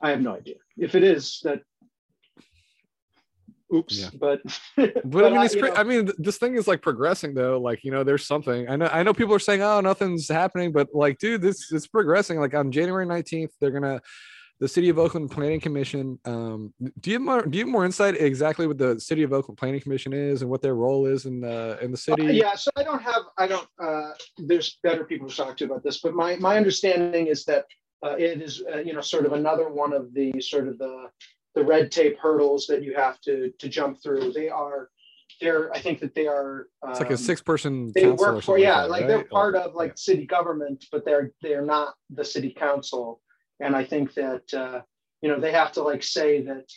I have no idea. If it is, that oops, Yeah. but But, But, I mean, it's you cra- know- I mean, this thing is like progressing though. Like, you know, there's something. I know. I know people are saying, "Oh, nothing's happening," but like, dude, this it's progressing. Like on January 19th, they're gonna the City of Oakland Planning Commission. Um, do you have more? Do you have more insight exactly what the City of Oakland Planning Commission is and what their role is in the in the city? Uh, yeah, so I don't have, I don't, uh, there's better people to talk to about this, but my, my understanding is that uh, it is, uh, you know, sort of another one of the sort of the, the red tape hurdles that you have to, to jump through. They are, they're, I think that they are. It's like a um, six person. They work for, yeah, like they're part of like city government, but they're, they're not the city council. And I think that, uh, you know, they have to like say that,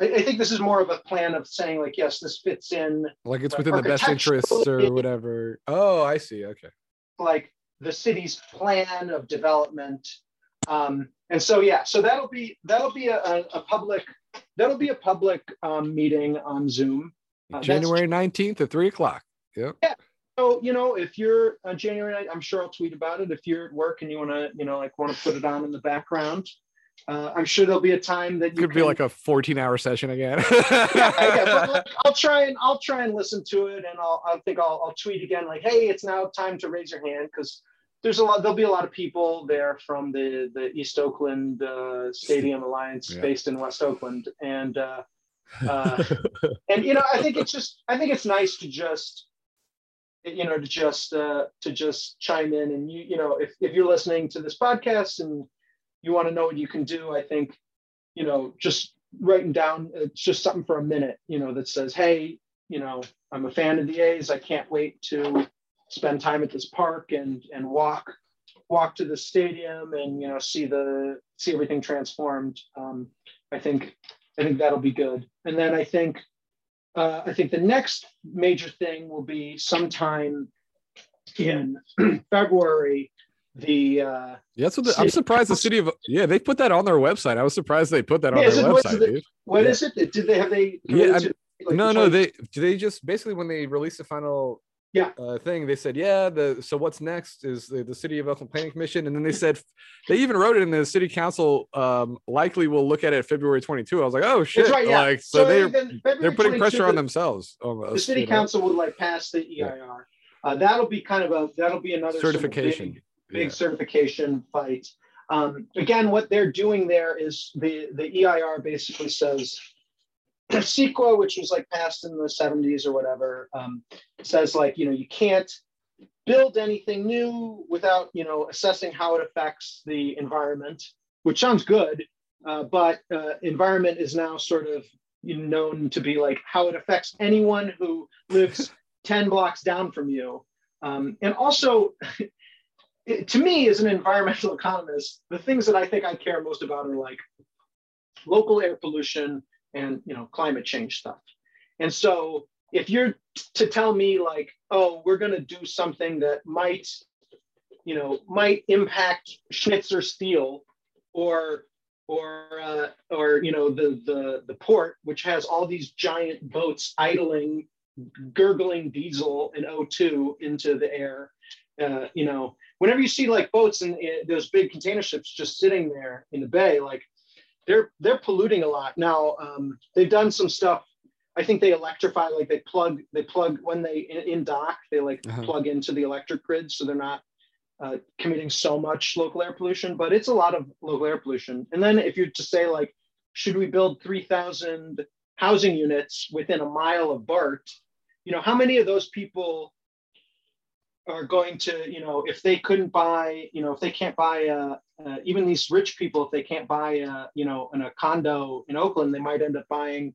I, I think this is more of a plan of saying like, yes, this fits in like it's within the best interests or whatever. Oh, I see. Okay. like the city's plan of development. Um, and so, yeah, so that'll be, that'll be a, a, a public, that'll be a public um, meeting on Zoom. Uh, January 19th at three o'clock. Yep. Yeah so, you know, if you're on January, night, I'm sure I'll tweet about it. If you're at work and you want to, you know, like want to put it on in the background, uh, I'm sure there'll be a time that you Could be like a 14 hour session again. yeah, yeah, like, I'll try and I'll try and listen to it, and I'll I think I'll I'll tweet again like, hey, it's now time to raise your hand because there's a lot there'll be a lot of people there from the the East Oakland uh, Stadium Alliance Yeah. based in West Oakland, and uh, uh, and you know I think it's just I think it's nice to just you know to just uh, to just chime in and you you know if if you're listening to this podcast and you want to know what you can do, I think you know just writing down it's just something for a minute you know that says hey you know i'm a fan of the a's i can't wait to spend time at this park and and walk walk to the stadium and you know see the see everything transformed um, i think i think that'll be good and then i think uh, i think the next major thing will be sometime in february the uh, Yeah, that's what the, I'm surprised the city of yeah they put that on their website. I was surprised they put that on Yeah, is their it- what is website, it? what Yeah. is it did they have they Yeah, committed I'm- to, like, no, the no, 20 they they just basically when they released the final Yeah. uh, thing, they said yeah the so what's next is the, the city of Oakland Planning Commission, and then they said they even wrote it in the city council um, likely will look at it February 22. I was like oh shit, right, yeah. like so, they're they're putting 22, pressure on themselves almost. the city you know? council would like pass the EIR. Uh, that'll be kind of a that'll be another certification. big, big Yeah. certification fight. Um, again, what they're doing there is the the EIR basically says CEQA, which was like passed in the 70s or whatever, um, says like you know you can't build anything new without you know assessing how it affects the environment, which sounds good, uh, but uh, environment is now sort of known to be like how it affects anyone who lives 10 blocks down from you. Um, and also, it, to me, as an environmental economist, the things that I think I care most about are like local air pollution and you know climate change stuff. And so, if you're to tell me like, oh, we're going to do something that might, you know, might impact Schnitzer Steel, or or uh, or you know the the the port, which has all these giant boats idling gurgling diesel and O2 into the air. Uh, you know, whenever you see like boats and those big container ships just sitting there in the bay, like they're they're polluting a lot. Now um, they've done some stuff. I think they electrify, like they plug they plug when they in, in dock, they like Uh-huh. plug into the electric grid, so they're not uh, committing so much local air pollution. But it's a lot of local air pollution. And then if you're to say like, should we build three thousand housing units within a mile of BART? you know how many of those people are going to you know if they couldn't buy you know if they can't buy uh, uh, even these rich people if they can't buy uh, you know in a condo in oakland they might end up buying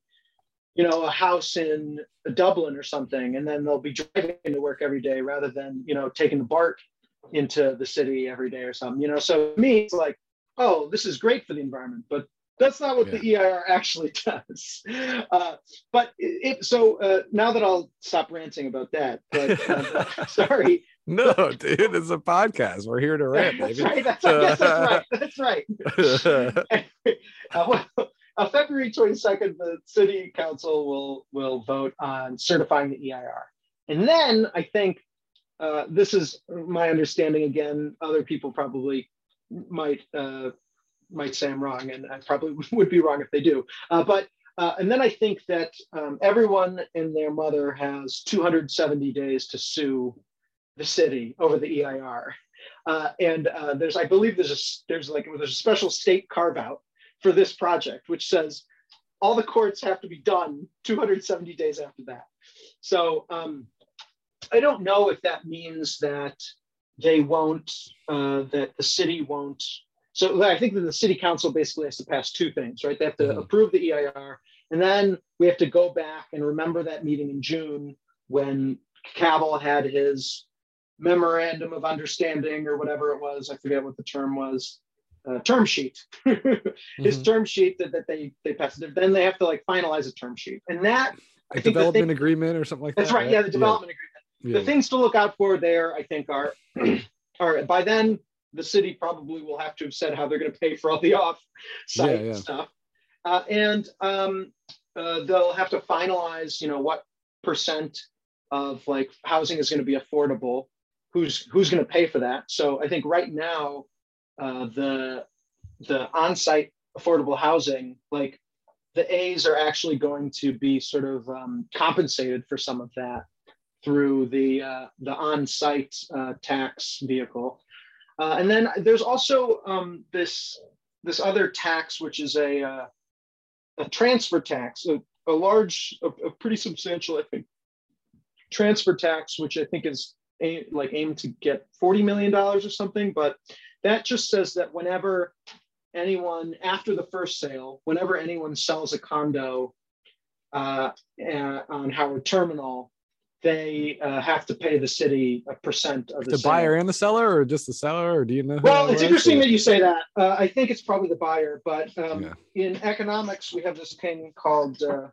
you know a house in dublin or something and then they'll be driving to work every day rather than you know taking the bart into the city every day or something you know so to me it's like oh this is great for the environment but that's not what the EIR actually does. Uh, but it, it so uh, now that I'll stop ranting about that. But uh, sorry, No, dude, it's a podcast. We're here to rant, that's baby. right. That's, I guess that's right. That's right. uh, well, uh, February twenty second, the city council will will vote on certifying the EIR, and then I think uh, this is my understanding. Again, other people probably might uh, might say I'm wrong, and I probably would be wrong if they do. Uh, but Uh, and then I think that um, everyone and their mother has 270 days to sue the city over the EIR. Uh, and uh, there's, I believe there's a, there's like, there's a special state carve out for this project, which says all the courts have to be done 270 days after that. So um, I don't know if that means that they won't, uh, that the city won't. So I think that the city council basically has to pass two things, right? They have to mm-hmm. approve the EIR, and then we have to go back and remember that meeting in June when Kaval had his memorandum of understanding or whatever it was. I forget what the term was. Uh, term sheet, his mm-hmm. term sheet that, that they they passed. Then they have to like finalize a term sheet, and that a development thing, agreement or something like that's that. That's right. Yeah, the development yeah. agreement. Yeah. The things to look out for there, I think, are are by then the city probably will have to have said how they're going to pay for all the off-site yeah, stuff, uh, and um, uh, they'll have to finalize, you know, what percent of like housing is going to be affordable who's who's going to pay for that. So I think right now, uh, the the on-site affordable housing, like the A's are actually going to be sort of um, compensated for some of that through the uh, the on-site uh, tax vehicle. Uh, and then there's also um, this this other tax, which is a uh, a transfer tax, a, a large, a, a pretty substantial, I think, transfer tax, which I think is aim, like aimed to get $40 million or something. But that just says that whenever anyone, after the first sale, whenever anyone sells a condo uh, uh, on Howard Terminal, they uh, have to pay the city a percent of the, the buyer and the seller, or just the seller, or do you know? Well, it's interesting or? that you say that. Uh, I think it's probably the buyer, but um, yeah. in economics, we have this thing called uh,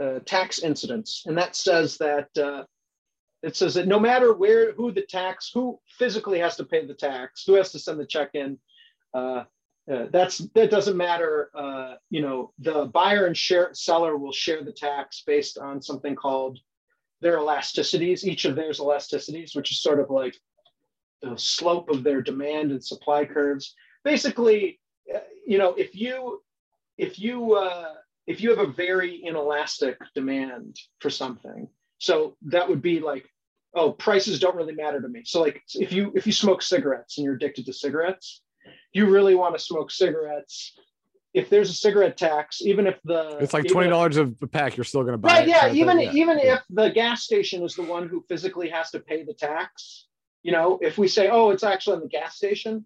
uh tax incidence, and that says that uh, it says that no matter where who the tax who physically has to pay the tax who has to send the check in uh, uh, that's that doesn't matter uh, you know the buyer and share seller will share the tax based on something called their elasticities each of theirs elasticities which is sort of like the slope of their demand and supply curves. Basically uh, you know if you if you uh, if you have a very inelastic demand for something so that would be like, oh, prices don't really matter to me. So like if you if you smoke cigarettes and you're addicted to cigarettes, you really want to smoke cigarettes. If there's a cigarette tax, even if the it's like twenty dollars a pack, you're still gonna buy right, it. Yeah, even yeah. even yeah. if the gas station is the one who physically has to pay the tax, you know, if we say, oh, it's actually on the gas station,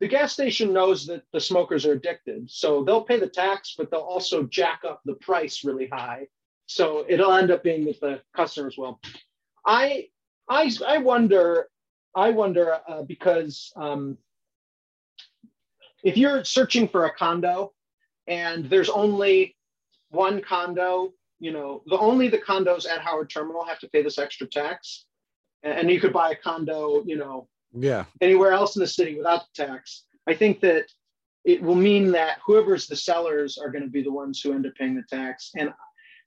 the gas station knows that the smokers are addicted. So they'll pay the tax, but they'll also jack up the price really high so it'll end up being that the customers will. I I I wonder I wonder uh, because um, if you're searching for a condo and there's only one condo, you know, the only the condos at Howard Terminal have to pay this extra tax, and you could buy a condo, you know, yeah, anywhere else in the city without the tax. I think that it will mean that whoever's the sellers are going to be the ones who end up paying the tax. And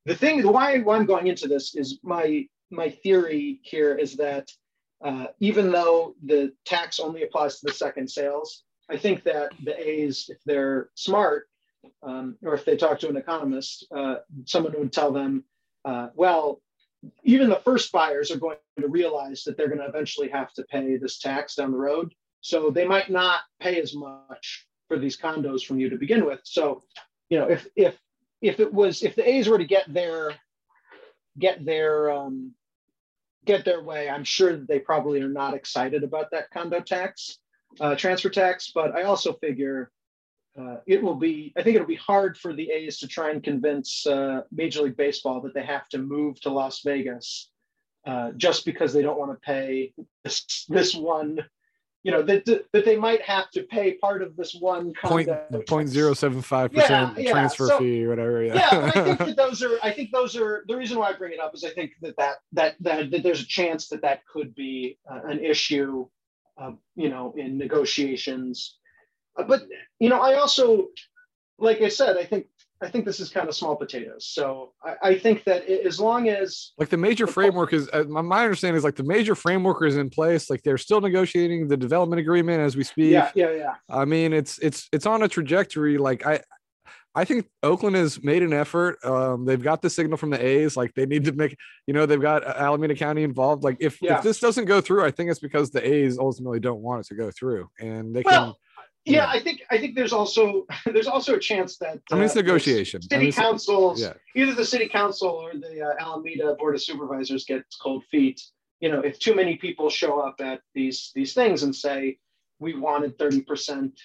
the thing, why, why I'm going into this is my my theory here is that uh, even though the tax only applies to the second sales, I think that the A's, if they're smart, um, or if they talk to an economist, uh, someone would tell them, uh, well, even the first buyers are going to realize that they're going to eventually have to pay this tax down the road. So they might not pay as much for these condos from you to begin with. So, you know, if if if it was if the A's were to get their get their um, get their way, I'm sure that they probably are not excited about that condo tax, uh, transfer tax. But I also figure uh, it will be. I think it'll be hard for the A's to try and convince uh, Major League Baseball that they have to move to Las Vegas uh, just because they don't want to pay this this one you know that that they might have to pay part of this one point point zero seven five percent transfer so, fee or whatever. Yeah, yeah I think that those are. I think those are the reason why I bring it up is I think that that that that, that there's a chance that that could be uh, an issue, uh, you know, in negotiations. Uh, but you know, I also, like I said, I think I think this is kind of small potatoes. So I, I think that it, as long as like the major the framework is, uh, my understanding is like the major framework is in place. Like they're still negotiating the development agreement as we speak. Yeah, yeah, yeah. I mean, it's it's it's on a trajectory. Like I, I think Oakland has made an effort. Um, they've got the signal from the A's. Like they need to make, you know, they've got Alameda County involved. Like if, Yeah. if this doesn't go through, I think it's because the A's ultimately don't want it to go through, and they Well, yeah, I think I think there's also there's also a chance that I mean, it's uh, negotiation. I City mean, councils, yeah. either the city council or the uh, Alameda Board of Supervisors gets cold feet. You know, if too many people show up at these these things and say we wanted thirty percent,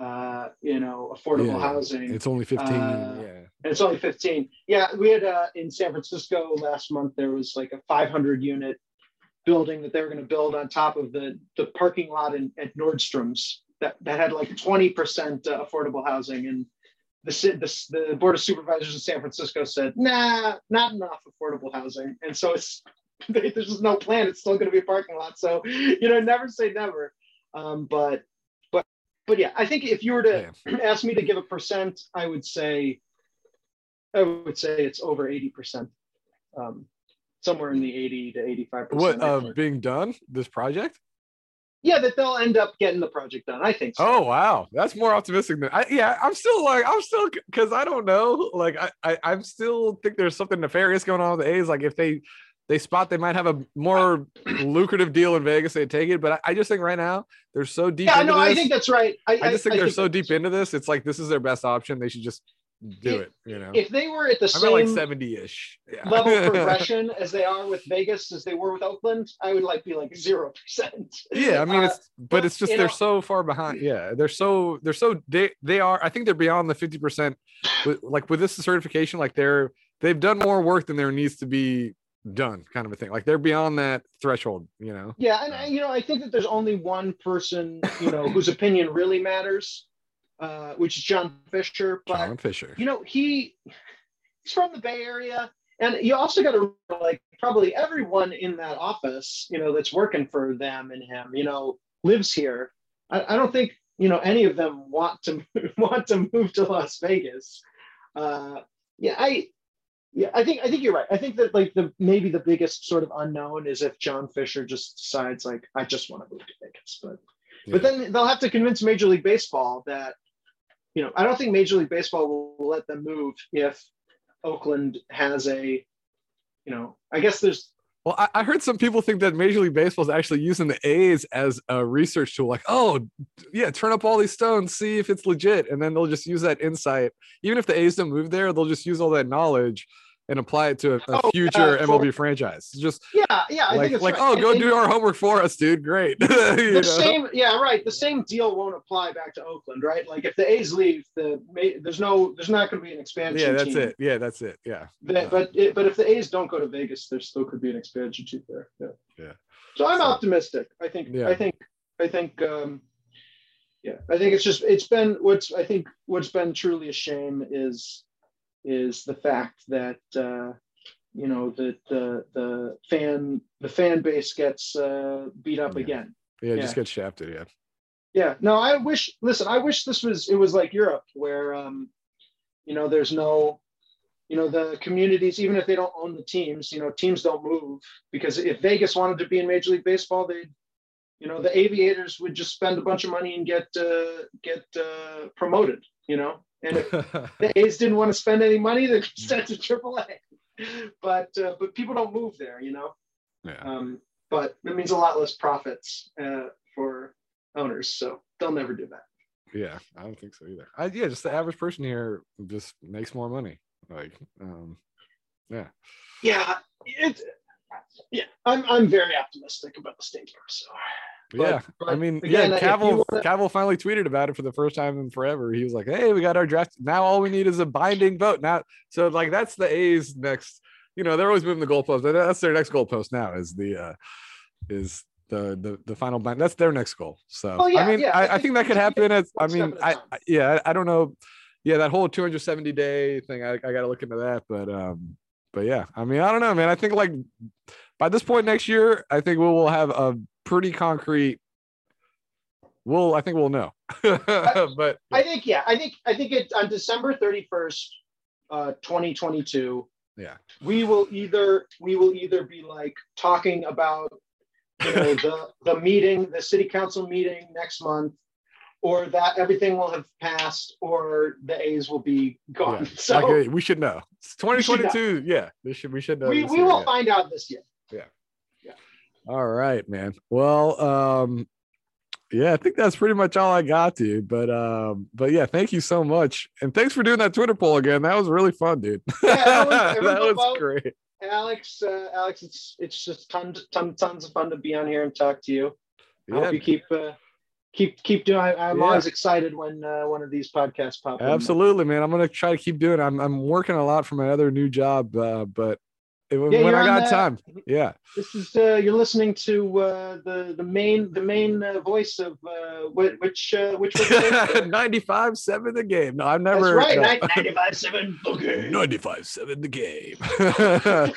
uh, you know, affordable Yeah, housing, It's only 15. Uh, yeah. and it's only 15. Yeah, we had uh, in San Francisco last month, there was like a 500 unit building that they were going to build on top of the, the parking lot in, at Nordstrom's that, that had like 20% uh, affordable housing. And the, the, the Board of Supervisors in San Francisco said, nah, not enough affordable housing. And so it's, there's just no plan. It's still going to be a parking lot. So, you know, never say never. Um, but, but, but yeah, I think if you were to, Yeah. ask me to give a percent, I would say, I would say it's over 80%. Um, somewhere in the 80 to 85%. What uh, being done? This project? Yeah, that they'll end up getting the project done. I think so. Oh wow, that's more optimistic than I. Yeah, I'm still like I'm still because I don't know. Like I, I I'm still think there's something nefarious going on with the A's. Like if they they spot they might have a more lucrative deal in Vegas, they take it. But I, I just think right now they're so deep. yeah, no, this, I think that's right. I, I just think they're so that's- deep into this. It's like this is their best option. They should just do it. You know, If they were at the I'm like same 70 ish. Yeah. level of progression as they are with Vegas, as they were with Oakland, I would like be like 0%. Yeah, I mean Uh, it's but it's just they're know- so far behind. Yeah, they're so they're so they they are. I think they're beyond the fifty percent. Like with this certification, like they're they've done more work than there needs to be done, kind of a thing. Like they're beyond that threshold. You know. Yeah, and I, you know, I think that there's only one person, you know, whose opinion really matters, uh, which is John Fisher. But John Fisher. you know, he he's from the Bay Area, and you also got to like probably everyone in that office, you know, that's working for them and him, you know, lives here. I, I don't think you know any of them want to want to move to Las Vegas. Uh, yeah, I. Yeah, I think I think you're right. I think that like the maybe the biggest sort of unknown is if John Fisher just decides like I just want to move to Vegas, but Yeah. but then they'll have to convince Major League Baseball that, you know, I don't think Major League Baseball will let them move if Oakland has a, you know, I guess there's, Well, I, I heard some people think that Major League Baseball is actually using the A's as a research tool. Like, oh, yeah, turn up all these stones, see if it's legit, and then they'll just use that insight. Even if the A's don't move there, they'll just use all that knowledge and apply it to a, a Oh, future yeah, MLB for- franchise. Just yeah, yeah, I like, think it's like right. oh, And- go and do our homework for us, dude. Great. You know? the same, yeah, right. The same deal won't apply back to Oakland, right? Like if the A's leave, the there's no, there's not going to be an expansion. yeah, that's team. it. Yeah, that's it. Yeah. But but, it, but if the A's don't go to Vegas, there still could be an expansion team there. Yeah. Yeah. So I'm So- optimistic. I think. Yeah. I think. I think. Um, yeah, I think it's just it's been what's I think what's been truly a shame is is the fact that uh, you know that the the fan the fan base gets uh, beat up Yeah. again. Yeah, just get shafted. Yeah. Yeah. No, I wish. Listen, I wish this was. It was like Europe, where um, you know, there's no, you know, the communities, even if they don't own the teams, you know, teams don't move because if Vegas wanted to be in Major League Baseball, they, you know, the Aviators would just spend a bunch of money and get uh, get uh, promoted. You know, and if the A's didn't want to spend any money, they just sent to AAA. But uh, but people don't move there. You know. yeah. Um, but it means a lot less profits uh, for owners, so they'll never do that. Yeah, I don't think so either. I, yeah, just the average person here just makes more money. Like, um, yeah. Yeah, it. Yeah, I'm I'm very optimistic about the stadium. So But- yeah, I mean, again, yeah, Kaval, wanna- Kaval finally tweeted about it for the first time in forever. He was like, "Hey, we got our draft. Now all we need is a binding vote." Now, so like that's the A's next. You know, they're always moving the goalpost. but That's their next goalpost now. Is the uh is the the the final bind? That's their next goal. So Oh, yeah, I mean, yeah, I, I think that could happen. As I mean, at I. I yeah, I, I don't know. Yeah, that whole 270 day thing. I, I got to look into that, but um, but yeah, I mean, I don't know, man. I think like by this point next year, I think we will have a pretty concrete. We'll, I think we'll know, but I think yeah, I think I think it on December 31st, uh, 2022. Yeah. we will either we will either be like talking about you know the the meeting, the city council meeting next month, or that everything will have passed, or the A's will be gone. Yeah. So Okay, we should know. It's We should know. 2022. Yeah, this should we should know. we, we year, will yeah. find out this year. All right, man. Well, um, yeah, I think that's pretty much all I got, dude. But um, but yeah, thank you so much, and thanks for doing that Twitter poll again. That was really fun, dude. Yeah, everyone- that was vote. great. Alex, uh, Alex, it's it's just tons, tons, tons of fun to be on here and talk to you. I Yeah, hope you keep uh, keep keep doing. I, I'm Yeah. always excited when uh, one of these podcasts pop. in. absolutely, man. I'm gonna try to keep doing. It. I'm I'm working a lot for my other new job, uh, but it, when I got the- time, yeah. This is uh, you're listening to uh, the the main the main uh, voice of uh, which uh, which was 95 7 the game. No, I've never. That's right, no. 95 seven. Okay. 95 7 the game.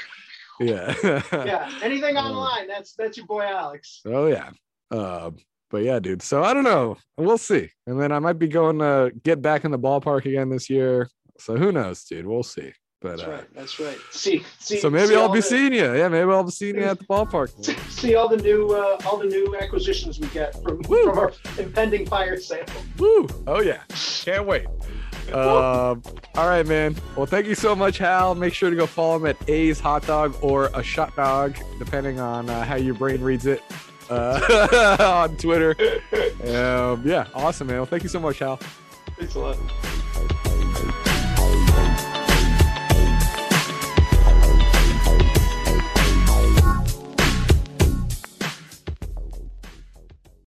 yeah. Yeah, anything Uh, online. That's that's your boy Alex. Oh yeah. Uh, but yeah, dude. So I don't know. We'll see. And then I might be going to get back in the ballpark again this year. So who knows, dude? We'll see. But That's uh, right. That's right. See, see. so maybe see I'll be the- seeing you. Yeah, maybe I'll be seeing you at the ballpark. See all the new uh, all the new acquisitions we get from from our impending fire sale. Woo! Oh yeah, can't wait. Um, all right, man. Well, thank you so much, Hal. Make sure to go follow him at A's Hot Dog or a Shot Dog, depending on uh, how your brain reads it, uh, on Twitter. Um, yeah, awesome, man. Well, thank you so much, Hal. Thanks a lot.